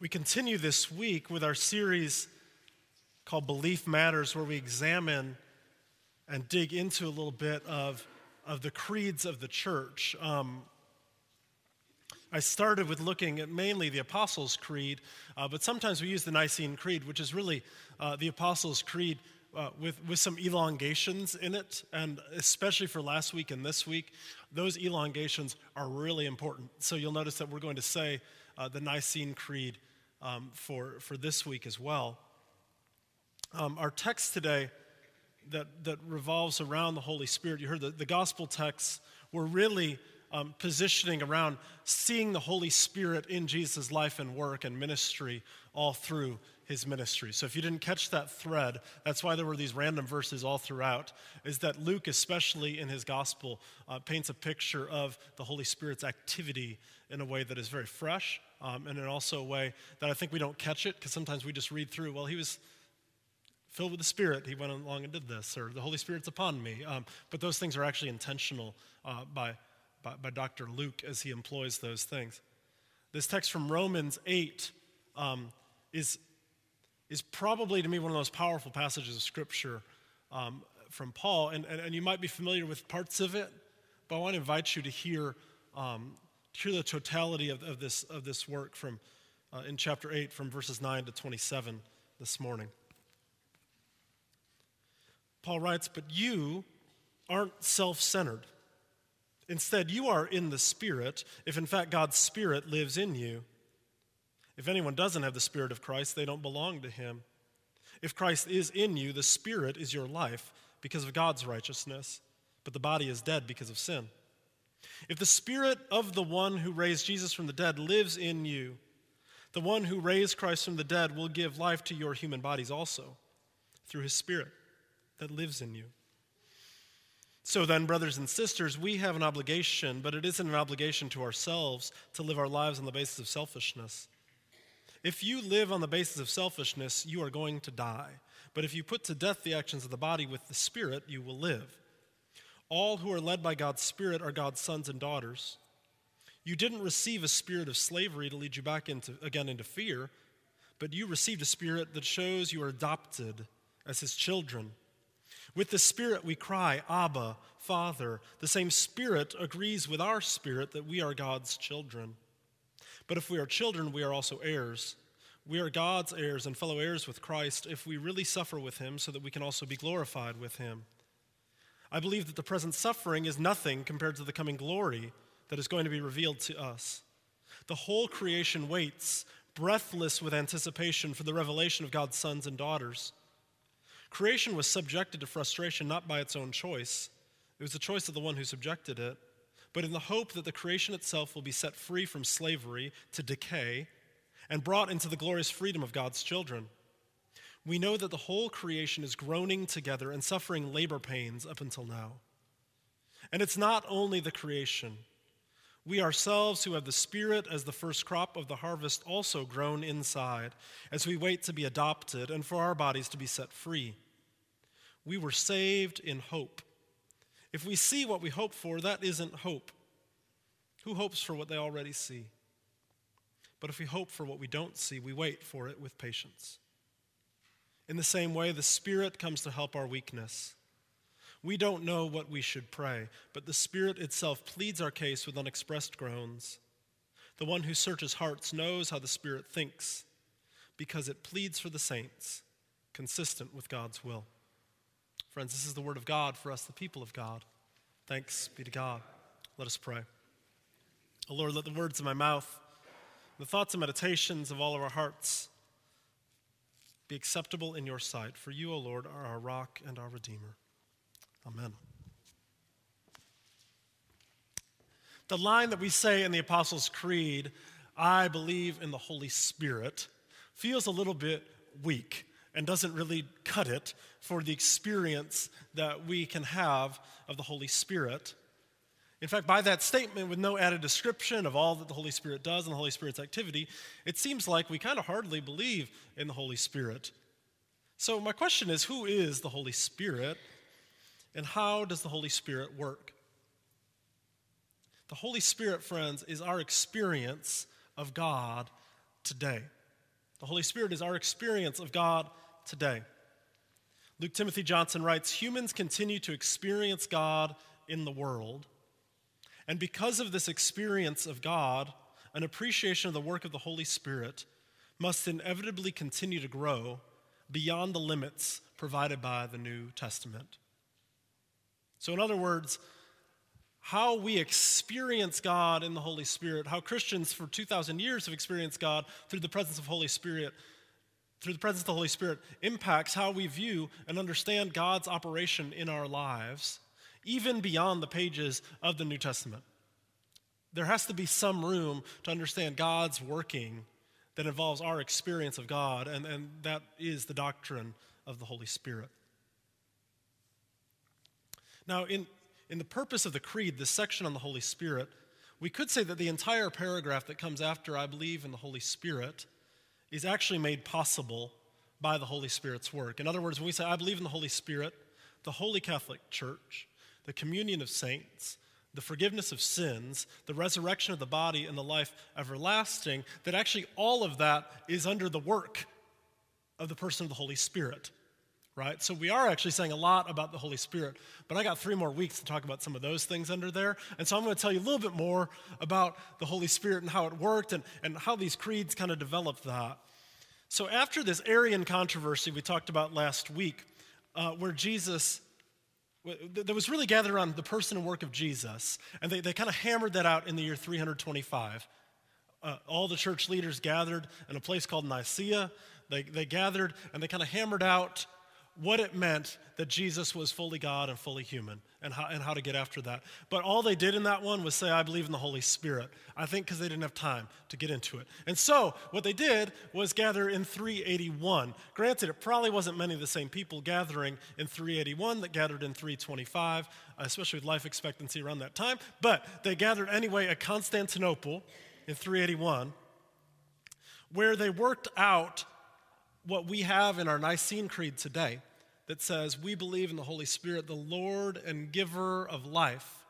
We continue this week with our series called Belief Matters, where we examine and dig into a little bit of, of the creeds of the church. Um, I started with looking at mainly the Apostles' Creed, uh, but sometimes we use the Nicene Creed, which is really uh, the Apostles' Creed uh, with, with some elongations in it. And especially for last week and this week, those elongations are really important. So you'll notice that we're going to say uh, the Nicene Creed um, for, for this week as well. Um, our text today that, that revolves around the Holy Spirit, you heard the, the gospel texts were really um, positioning around seeing the Holy Spirit in Jesus' life and work and ministry all through his ministry. So if you didn't catch that thread, that's why there were these random verses all throughout, is that Luke, especially in his gospel, uh, paints a picture of the Holy Spirit's activity in a way that is very fresh um, and in also a way that I think we don't catch it because sometimes we just read through, well, he was filled with the Spirit, he went along and did this, or the Holy Spirit's upon me. Um, but those things are actually intentional uh, by, by, by, Dr. Luke as he employs those things. This text from Romans 8 um, is, is probably, to me, one of the most powerful passages of Scripture um, from Paul. And, and, and, you might be familiar with parts of it, but I want to invite you to hear um, hear the totality of, of, this, of this work from, uh, in chapter 8 from verses 9 to 27 this morning. Paul writes, But you aren't self centered. Instead, you are in the Spirit, if in fact God's Spirit lives in you. If anyone doesn't have the Spirit of Christ, they don't belong to him. If Christ is in you, the Spirit is your life because of God's righteousness, but the body is dead because of sin. If the spirit of the one who raised Jesus from the dead lives in you, the one who raised Christ from the dead will give life to your human bodies also through his spirit that lives in you. So then, brothers and sisters, we have an obligation, but it isn't an obligation to ourselves to live our lives on the basis of selfishness. If you live on the basis of selfishness, you are going to die. But if you put to death the actions of the body with the Spirit, you will live. All who are led by God's Spirit are God's sons and daughters. You didn't receive a spirit of slavery to lead you back into, again into fear, but you received a spirit that shows you are adopted as his children. With the Spirit we cry, Abba, Father. The same Spirit agrees with our spirit that we are God's children. But if we are children, we are also heirs. We are God's heirs and fellow heirs with Christ if we really suffer with him so that we can also be glorified with him. I believe that the present suffering is nothing compared to the coming glory that is going to be revealed to us. The whole creation waits, breathless with anticipation for the revelation of God's sons and daughters. Creation was subjected to frustration not by its own choice, it was the choice of the one who subjected it, but in the hope that the creation itself will be set free from slavery to decay and brought into the glorious freedom of God's children we know that the whole creation is groaning together and suffering labor pains up until now. And it's not only the creation. We ourselves, who have the Spirit as the first crop of the harvest, also groan inside as we wait to be adopted and for our bodies to be set free. We were saved in hope. If we see what we hope for, that isn't hope. Who hopes for what they already see? But if we hope for what we don't see, we wait for it with patience. In the same way, the Spirit comes to help our weakness. We don't know what we should pray, but the Spirit itself pleads our case with unexpressed groans. The one who searches hearts knows how the Spirit thinks because it pleads for the saints, consistent with God's will. Friends, this is the word of God for us, the people of God. Thanks be to God. Let us pray. O Lord, let the words of my mouth, the thoughts and meditations of all of our hearts, be acceptable in your sight. For you, O Lord, are our rock and our redeemer. Amen. The line that we say in the Apostles' Creed, I believe in the Holy Spirit, feels a little bit weak and doesn't really cut it for the experience that we can have of the Holy Spirit. In fact, by that statement, with no added description of all that the Holy Spirit does and the Holy Spirit's activity, it seems like we kind of hardly believe in the Holy Spirit. So, my question is who is the Holy Spirit, and how does the Holy Spirit work? The Holy Spirit, friends, is our experience of God today. The Holy Spirit is our experience of God today. Luke Timothy Johnson writes Humans continue to experience God in the world. And because of this experience of God, an appreciation of the work of the Holy Spirit must inevitably continue to grow beyond the limits provided by the New Testament. So, in other words, how we experience God in the Holy Spirit, how Christians for 2,000 years have experienced God through the presence of Holy Spirit, through the presence of the Holy Spirit, impacts how we view and understand God's operation in our lives, even beyond the pages of the New Testament. There has to be some room to understand God's working that involves our experience of God, and, and that is the doctrine of the Holy Spirit. Now, in, in the purpose of the creed, this section on the Holy Spirit, we could say that the entire paragraph that comes after, I believe in the Holy Spirit, is actually made possible by the Holy Spirit's work. In other words, when we say, I believe in the Holy Spirit, the Holy Catholic Church, the communion of saints, the forgiveness of sins, the resurrection of the body, and the life everlasting, that actually all of that is under the work of the person of the Holy Spirit right? So we are actually saying a lot about the Holy Spirit, but I got three more weeks to talk about some of those things under there. And so I'm going to tell you a little bit more about the Holy Spirit and how it worked and, and how these creeds kind of developed that. So after this Arian controversy we talked about last week, uh, where Jesus that was really gathered around the person and work of Jesus, and they, they kind of hammered that out in the year 325. Uh, all the church leaders gathered in a place called Nicaea. They, they gathered and they kind of hammered out what it meant that Jesus was fully God and fully human and how, and how to get after that. But all they did in that one was say, I believe in the Holy Spirit. I think because they didn't have time to get into it. And so what they did was gather in 381. Granted, it probably wasn't many of the same people gathering in 381 that gathered in 325, especially with life expectancy around that time. But they gathered anyway at Constantinople in 381, where they worked out what we have in our Nicene Creed today that says, We believe in the Holy Spirit, the Lord and giver of life,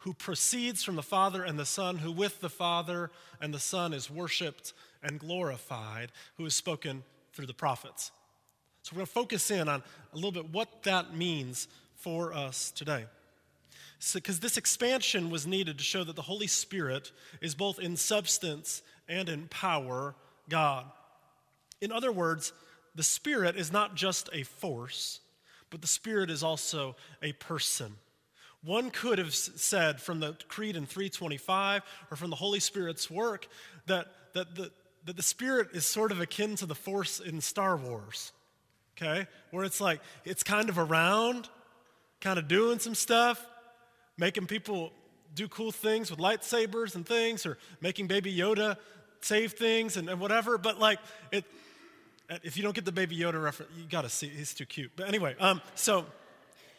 who proceeds from the Father and the Son, who with the Father and the Son is worshiped and glorified, who is spoken through the prophets. So we're going to focus in on a little bit what that means for us today. Because so, this expansion was needed to show that the Holy Spirit is both in substance and in power God. In other words, the Spirit is not just a force, but the Spirit is also a person. One could have said from the Creed in 325 or from the Holy Spirit's work that, that, the, that the Spirit is sort of akin to the Force in Star Wars, okay? Where it's like, it's kind of around, kind of doing some stuff, making people do cool things with lightsabers and things, or making Baby Yoda save things and, and whatever, but like, it, if you don't get the Baby Yoda reference, you got to see. He's too cute. But anyway, um, so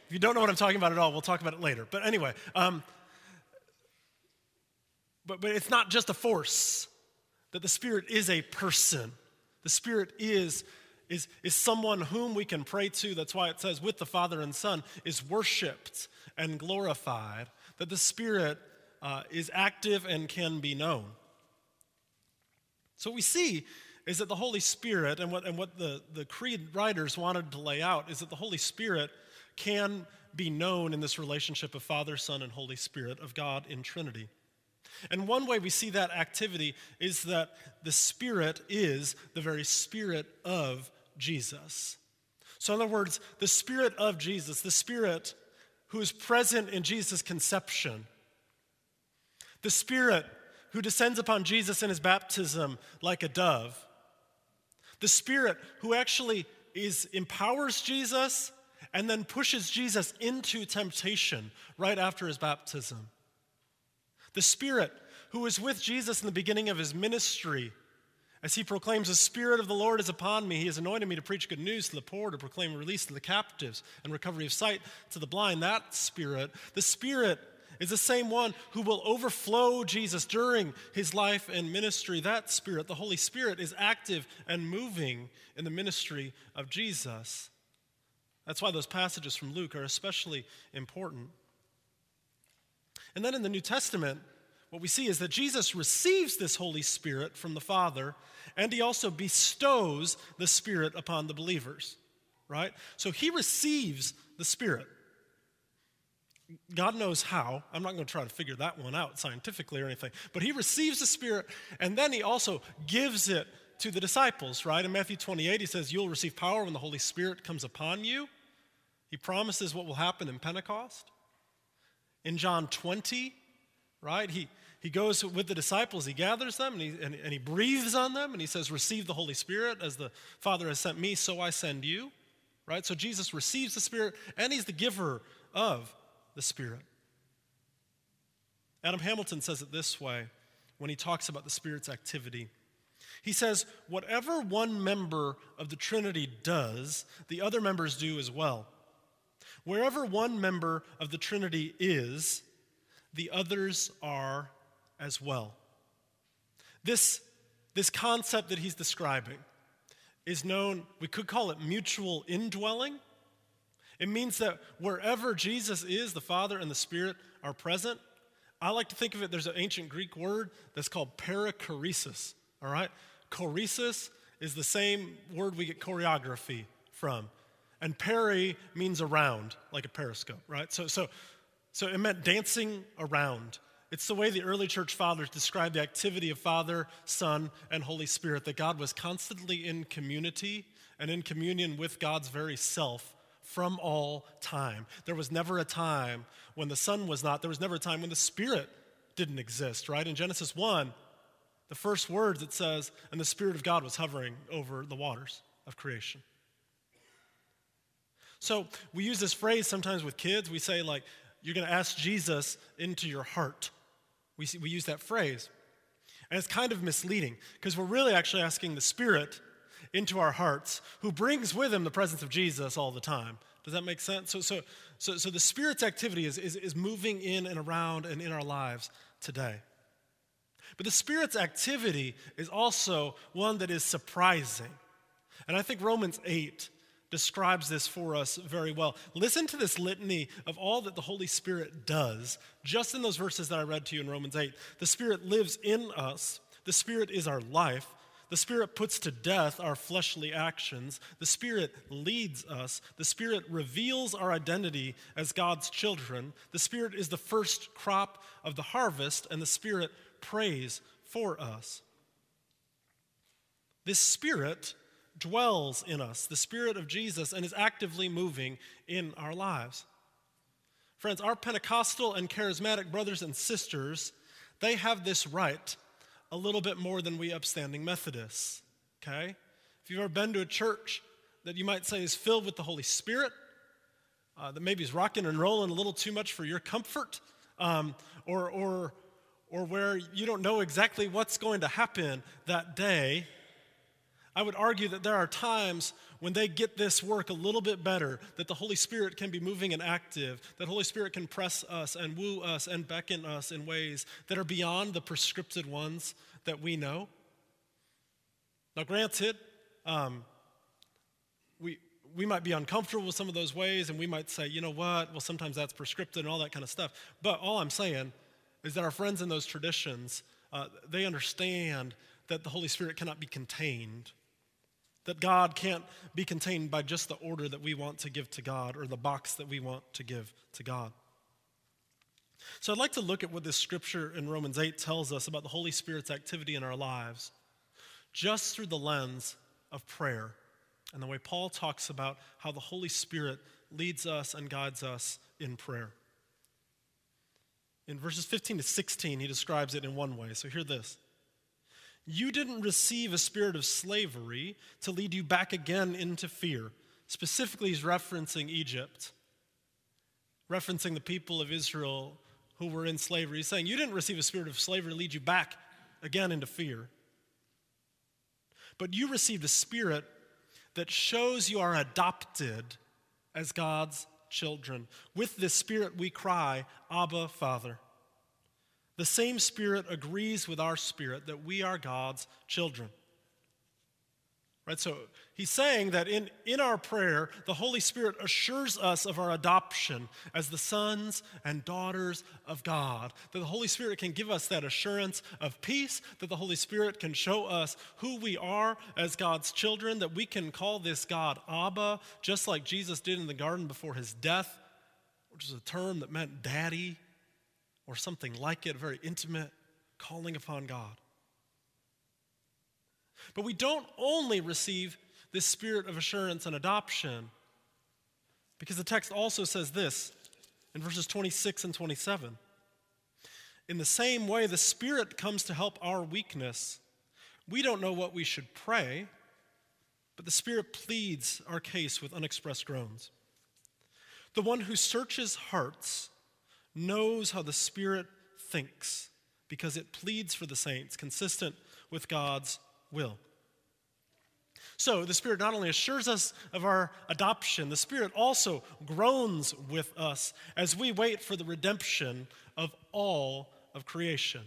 if you don't know what I'm talking about at all, we'll talk about it later. But anyway, um, but, but it's not just a force, that the Spirit is a person. The Spirit is, is, is someone whom we can pray to. That's why it says, with the Father and Son, is worshiped and glorified. That the Spirit uh, is active and can be known. So we see is that the Holy Spirit, and what, and what the, the Creed writers wanted to lay out, is that the Holy Spirit can be known in this relationship of Father, Son, and Holy Spirit of God in Trinity. And one way we see that activity is that the Spirit is the very Spirit of Jesus. So, in other words, the Spirit of Jesus, the Spirit who is present in Jesus' conception, the Spirit who descends upon Jesus in his baptism like a dove, the Spirit who actually is empowers Jesus and then pushes Jesus into temptation right after his baptism. The Spirit who was with Jesus in the beginning of his ministry as he proclaims, The Spirit of the Lord is upon me. He has anointed me to preach good news to the poor, to proclaim release to the captives, and recovery of sight to the blind. That Spirit, the Spirit is the same one who will overflow Jesus during his life and ministry. That Spirit, the Holy Spirit, is active and moving in the ministry of Jesus. That's why those passages from Luke are especially important. And then in the New Testament, what we see is that Jesus receives this Holy Spirit from the Father, and he also bestows the Spirit upon the believers, right? So he receives the Spirit. God knows how. I'm not going to try to figure that one out scientifically or anything. But he receives the Spirit, and then he also gives it to the disciples, right? In Matthew 28, he says, You'll receive power when the Holy Spirit comes upon you. He promises what will happen in Pentecost. In John 20, right, he, he goes with the disciples, he gathers them, and he, and, and he breathes on them, and he says, Receive the Holy Spirit. As the Father has sent me, so I send you. Right? So Jesus receives the Spirit, and he's the giver of the Spirit. Adam Hamilton says it this way when he talks about the Spirit's activity. He says, Whatever one member of the Trinity does, the other members do as well. Wherever one member of the Trinity is, the others are as well. This, this concept that he's describing is known, we could call it mutual indwelling. It means that wherever Jesus is, the Father and the Spirit are present. I like to think of it, there's an ancient Greek word that's called perichoresis, all right? Choresis is the same word we get choreography from. And peri means around, like a periscope, right? So, so, so it meant dancing around. It's the way the early church fathers described the activity of Father, Son, and Holy Spirit, that God was constantly in community and in communion with God's very self from all time. There was never a time when the Son was not, there was never a time when the Spirit didn't exist, right? In Genesis 1, the first words it says, and the Spirit of God was hovering over the waters of creation. So we use this phrase sometimes with kids. We say, like, you're going to ask Jesus into your heart. We, see, we use that phrase. And it's kind of misleading because we're really actually asking the Spirit into our hearts who brings with him the presence of Jesus all the time. Does that make sense? So, so, so, so the Spirit's activity is, is, is moving in and around and in our lives today. But the Spirit's activity is also one that is surprising. And I think Romans 8 describes this for us very well. Listen to this litany of all that the Holy Spirit does, just in those verses that I read to you in Romans 8. The Spirit lives in us, the Spirit is our life. The Spirit puts to death our fleshly actions. The Spirit leads us. The Spirit reveals our identity as God's children. The Spirit is the first crop of the harvest, and the Spirit prays for us. This Spirit dwells in us, the Spirit of Jesus, and is actively moving in our lives. Friends, our Pentecostal and charismatic brothers and sisters, they have this right a little bit more than we upstanding Methodists, okay? If you've ever been to a church that you might say is filled with the Holy Spirit, uh, that maybe is rocking and rolling a little too much for your comfort, um, or, or, or where you don't know exactly what's going to happen that day, I would argue that there are times when they get this work a little bit better, that the Holy Spirit can be moving and active, that Holy Spirit can press us and woo us and beckon us in ways that are beyond the prescripted ones that we know. Now, granted, um, we, we might be uncomfortable with some of those ways, and we might say, you know what, well, sometimes that's prescripted and all that kind of stuff. But all I'm saying is that our friends in those traditions, uh, they understand that the Holy Spirit cannot be contained that God can't be contained by just the order that we want to give to God or the box that we want to give to God. So I'd like to look at what this scripture in Romans 8 tells us about the Holy Spirit's activity in our lives just through the lens of prayer and the way Paul talks about how the Holy Spirit leads us and guides us in prayer. In verses 15 to 16, he describes it in one way. So hear this. You didn't receive a spirit of slavery to lead you back again into fear. Specifically, he's referencing Egypt, referencing the people of Israel who were in slavery. He's saying, You didn't receive a spirit of slavery to lead you back again into fear. But you received a spirit that shows you are adopted as God's children. With this spirit, we cry, Abba, Father. The same Spirit agrees with our spirit that we are God's children. Right? So he's saying that in, in our prayer, the Holy Spirit assures us of our adoption as the sons and daughters of God. That the Holy Spirit can give us that assurance of peace, that the Holy Spirit can show us who we are as God's children, that we can call this God Abba, just like Jesus did in the garden before his death, which is a term that meant daddy or something like it, very intimate calling upon God. But we don't only receive this spirit of assurance and adoption, because the text also says this in verses 26 and 27. In the same way, the Spirit comes to help our weakness. We don't know what we should pray, but the Spirit pleads our case with unexpressed groans. The one who searches hearts knows how the Spirit thinks because it pleads for the saints, consistent with God's will. So the Spirit not only assures us of our adoption, the Spirit also groans with us as we wait for the redemption of all of creation.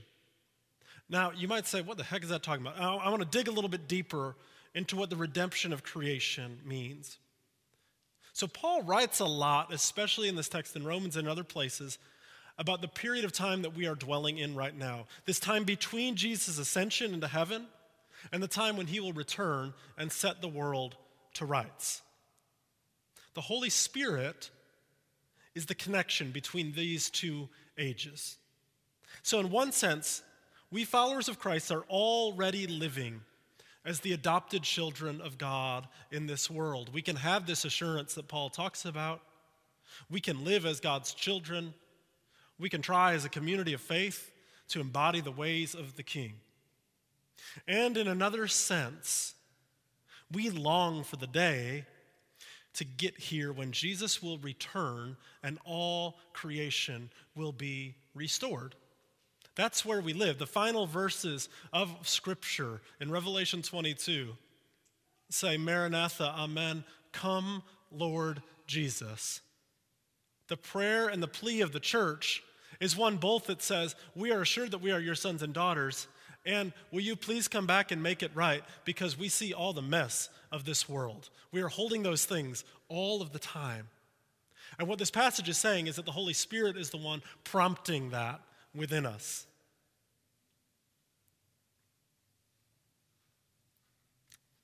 Now, you might say, what the heck is that talking about? I, I want to dig a little bit deeper into what the redemption of creation means. So, Paul writes a lot, especially in this text in Romans and other places, about the period of time that we are dwelling in right now. This time between Jesus' ascension into heaven and the time when he will return and set the world to rights. The Holy Spirit is the connection between these two ages. So, in one sense, we followers of Christ are already living as the adopted children of God in this world. We can have this assurance that Paul talks about. We can live as God's children. We can try as a community of faith to embody the ways of the King. And in another sense, we long for the day to get here when Jesus will return and all creation will be restored. That's where we live. The final verses of Scripture in Revelation 22 say, Maranatha, Amen, come, Lord Jesus. The prayer and the plea of the church is one both that says, We are assured that we are your sons and daughters, and will you please come back and make it right because we see all the mess of this world. We are holding those things all of the time. And what this passage is saying is that the Holy Spirit is the one prompting that within us.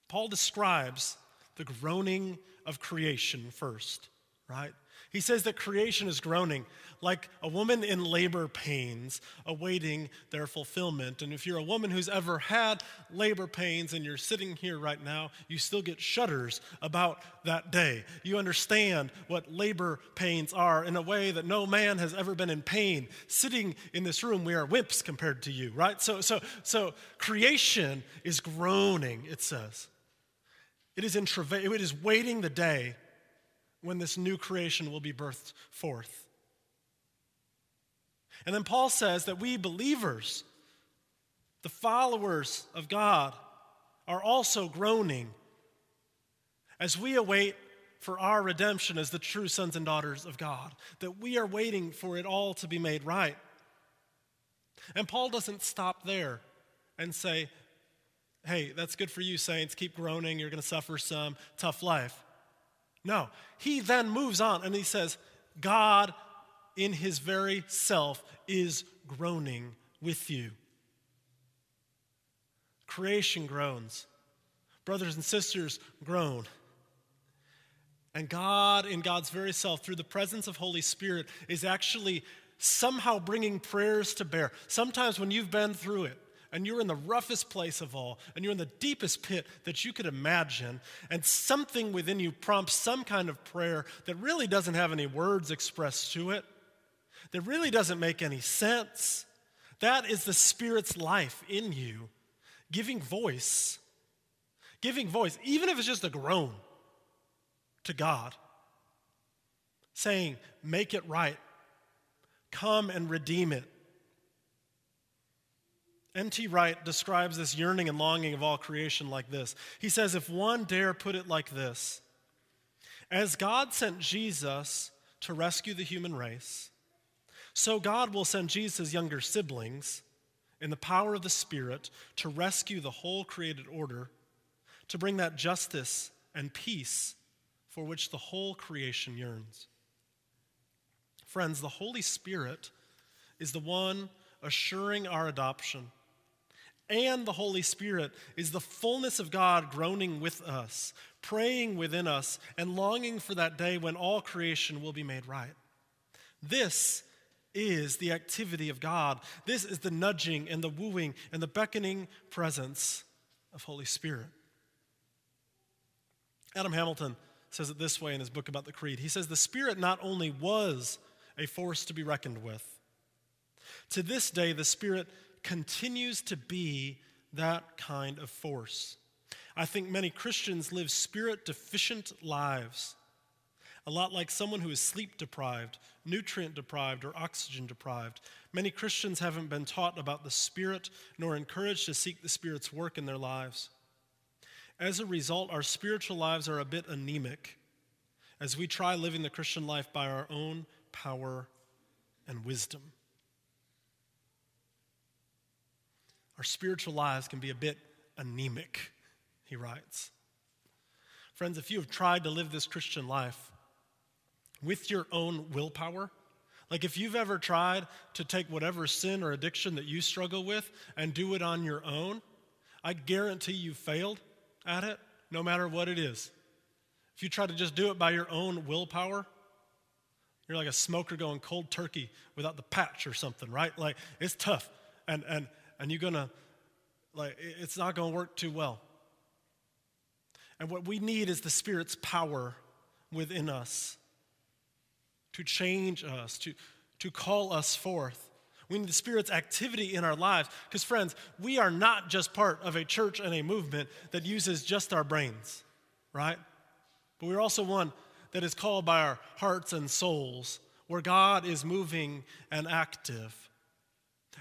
Paul describes the groaning of creation first, right? He says that creation is groaning like a woman in labor pains awaiting their fulfillment. And if you're a woman who's ever had labor pains and you're sitting here right now, you still get shudders about that day. You understand what labor pains are in a way that no man has ever been in pain. Sitting in this room, we are wimps compared to you, right? So, so, so creation is groaning, it says. It is in travail, it is waiting the day when this new creation will be birthed forth. And then Paul says that we believers, the followers of God, are also groaning as we await for our redemption as the true sons and daughters of God, that we are waiting for it all to be made right. And Paul doesn't stop there and say, hey, that's good for you, saints. Keep groaning. You're going to suffer some tough life. No, he then moves on and he says, God in his very self is groaning with you. Creation groans. Brothers and sisters groan. And God, in God's very self, through the presence of Holy Spirit, is actually somehow bringing prayers to bear. Sometimes when you've been through it, and you're in the roughest place of all, and you're in the deepest pit that you could imagine, and something within you prompts some kind of prayer that really doesn't have any words expressed to it, that really doesn't make any sense. That is the Spirit's life in you, giving voice, giving voice, even if it's just a groan to God, saying, Make it right, come and redeem it. N.T. Wright describes this yearning and longing of all creation like this. He says, If one dare put it like this, as God sent Jesus to rescue the human race, so God will send Jesus' younger siblings in the power of the Spirit to rescue the whole created order, to bring that justice and peace for which the whole creation yearns. Friends, the Holy Spirit is the one assuring our adoption. And the Holy Spirit is the fullness of God groaning with us, praying within us, and longing for that day when all creation will be made right. This is the activity of God. This is the nudging and the wooing and the beckoning presence of Holy Spirit. Adam Hamilton says it this way in his book about the Creed. He says, The Spirit not only was a force to be reckoned with, to this day, the Spirit continues to be that kind of force. I think many Christians live spirit deficient lives, a lot like someone who is sleep deprived, nutrient deprived, or oxygen deprived. Many Christians haven't been taught about the Spirit nor encouraged to seek the Spirit's work in their lives. As a result, our spiritual lives are a bit anemic as we try living the Christian life by our own power and wisdom. Our spiritual lives can be a bit anemic, he writes. Friends, if you have tried to live this Christian life with your own willpower, like if you've ever tried to take whatever sin or addiction that you struggle with and do it on your own, I guarantee you failed at it, no matter what it is. If you try to just do it by your own willpower, you're like a smoker going cold turkey without the patch or something, right? Like it's tough. And and and you're gonna like it's not gonna work too well. And what we need is the Spirit's power within us to change us, to, to call us forth. We need the Spirit's activity in our lives. Because, friends, we are not just part of a church and a movement that uses just our brains, right? But we're also one that is called by our hearts and souls, where God is moving and active.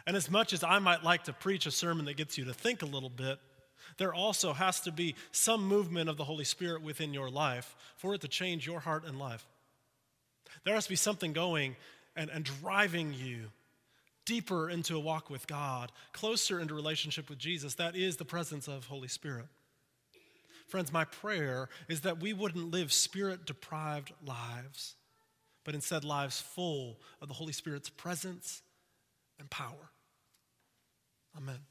And as much as I might like to preach a sermon that gets you to think a little bit, there also has to be some movement of the Holy Spirit within your life for it to change your heart and life. There has to be something going and, and driving you deeper into a walk with God, closer into relationship with Jesus. That is the presence of Holy Spirit. Friends, my prayer is that we wouldn't live spirit deprived lives, but instead lives full of the Holy Spirit's presence and power. Amen.